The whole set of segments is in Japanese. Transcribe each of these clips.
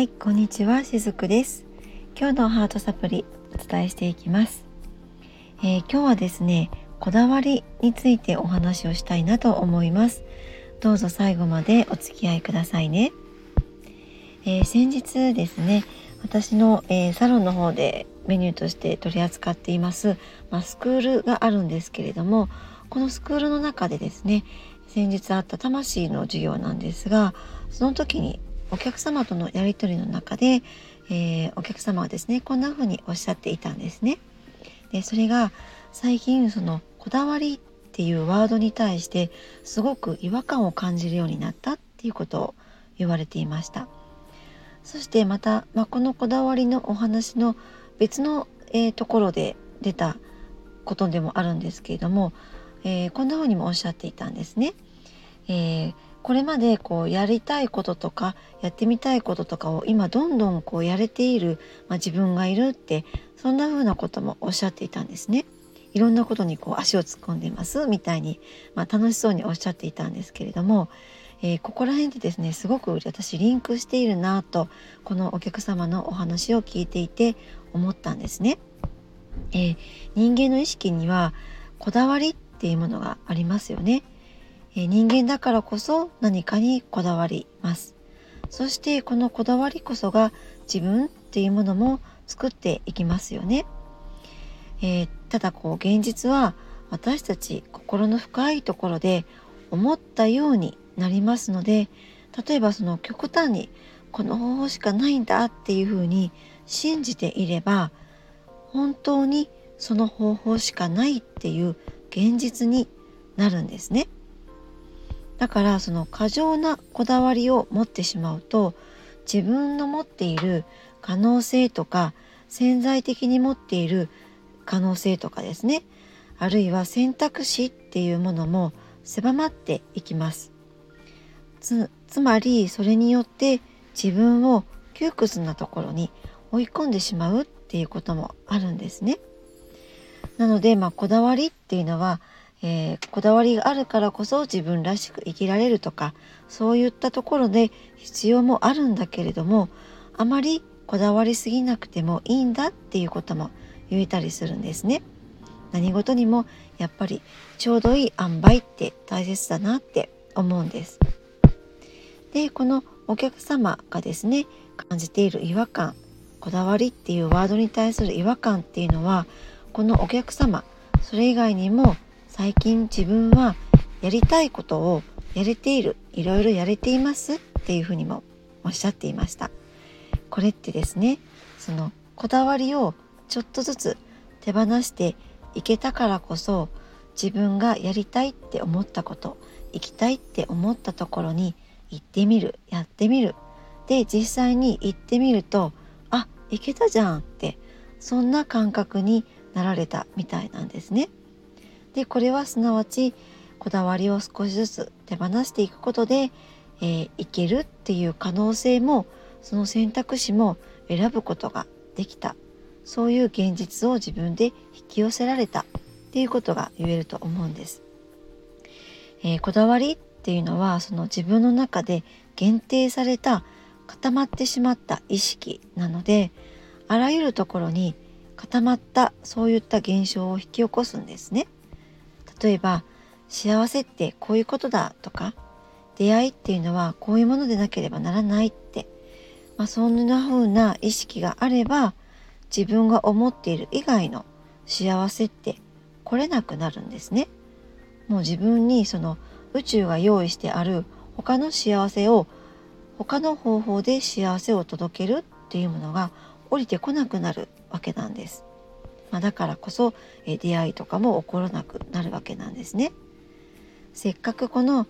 はい、こんにちは、しずくです。今日のハートサプリお伝えしていきます。えー今日はですね、こだわりについてお話をしたいなと思います。どうぞ最後までお付き合いくださいね。えー先日ですね、私の、えーサロンの方でメニューとして取り扱っています、まあ、スクールがあるんですけれども、このスクールの中でですね、先日あった魂の授業なんですが、その時にお客様とのやり取りの中で、えーお客様はですねこんな風におっしゃっていたんですね。でそれが最近そのこだわりっていうワードに対してすごく違和感を感じるようになったっていうことを言われていました。そしてまた、まあ、このこだわりのお話の別の、えーところで出たことでもあるんですけれども、えーこんな風にもおっしゃっていたんですね。えーこれまでこうやりたいこととかやってみたいこととかを今どんどんこうやれている、まあ、自分がいるってそんな風なこともおっしゃっていたんですね。いろんなことにこう足を突っ込んでますみたいに、まあ、楽しそうにおっしゃっていたんですけれども、えーここら辺でですねすごく私リンクしているなとこのお客様のお話を聞いていて思ったんですね。えー人間の意識にはこだわりっていうものがありますよね。え人間だからこそ何かにこだわります。そしてこのこだわりこそが自分っていうものも作っていきますよね。えーただこう現実は私たち心の深いところで思ったようになりますので例えばその極端にこの方法しかないんだっていうふうに信じていれば本当にその方法しかないっていう現実になるんですね。だからその過剰なこだわりを持ってしまうと自分の持っている可能性とか潜在的に持っている可能性とかですね。あるいは選択肢っていうものも狭まっていきます。つまりそれによって自分を窮屈なところに追い込んでしまうっていうこともあるんですね。なのでまあこだわりっていうのはえーこだわりがあるからこそ自分らしく生きられるとかそういったところで必要もあるんだけれどもあまりこだわりすぎなくてもいいんだっていうことも言えたりするんですね。何事にもやっぱりちょうどいい塩梅って大切だなって思うんです。でこのお客様がですね感じている違和感こだわりっていうワードに対する違和感っていうのはこのお客様それ以外にも最近自分はやりたいことをやれているいろいろやれていますっていうふうにもおっしゃっていましたこれってですねそのこだわりをちょっとずつ手放していけたからこそ自分がやりたいって思ったこと行きたいって思ったところに行ってみるやってみるで実際に行ってみるとあ行けたじゃんってそんな感覚になられたみたいなんですね。でこれはすなわちこだわりを少しずつ手放していくことで、えーいけるっていう可能性もその選択肢も選ぶことができたそういう現実を自分で引き寄せられたっていうことが言えると思うんです。えーこだわりっていうのはその自分の中で限定された固まってしまった意識なのであらゆるところに固まったそういった現象を引き起こすんですね。例えば幸せってこういうことだとか出会いっていうのはこういうものでなければならないって、まあ、そんな風な意識があれば自分が思っている以外の幸せって来れなくなるんですね。もう自分にその宇宙が用意してある他の幸せを他の方法で幸せを届けるっていうものが降りてこなくなるわけなんです。まあ、だからこそえ出会いとかも起こらなくなるわけなんですね。せっかくこの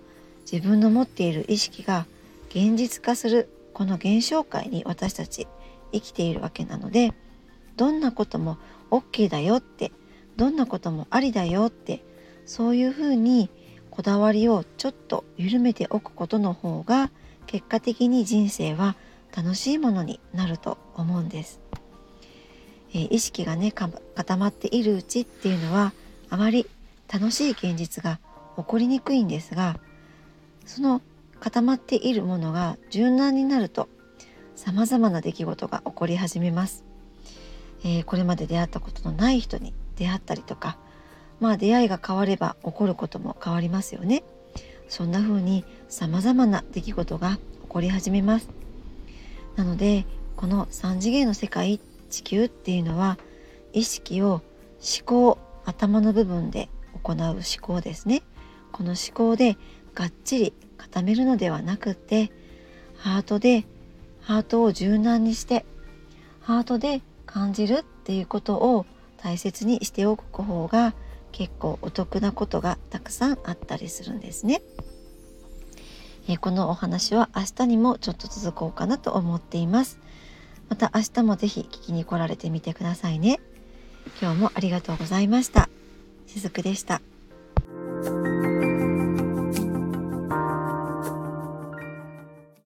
自分の持っている意識が現実化するこの現象界に私たち生きているわけなのでどんなことも OK だよってどんなこともありだよってそういうふうにこだわりをちょっと緩めておくことの方が結果的に人生は楽しいものになると思うんです。え意識がね固まっているうちっていうのはあまり楽しい現実が起こりにくいんですがその固まっているものが柔軟になると様々な出来事が起こり始めます、えー、これまで出会ったことのない人に出会ったりとかまあ出会いが変われば起こることも変わりますよね。そんな風に様々な出来事が起こり始めます。なのでこの3次元の世界地球っていうのは意識を思考頭の部分で行う思考ですねこの思考でがっちり固めるのではなくってハートでハートを柔軟にしてハートで感じるっていうことを大切にしておく方が結構お得なことがたくさんあったりするんですね。えこのお話は明日にもちょっと続こうかなと思っています。また明日もぜひ聞きに来られてみてくださいね。今日もありがとうございました。しずくでした。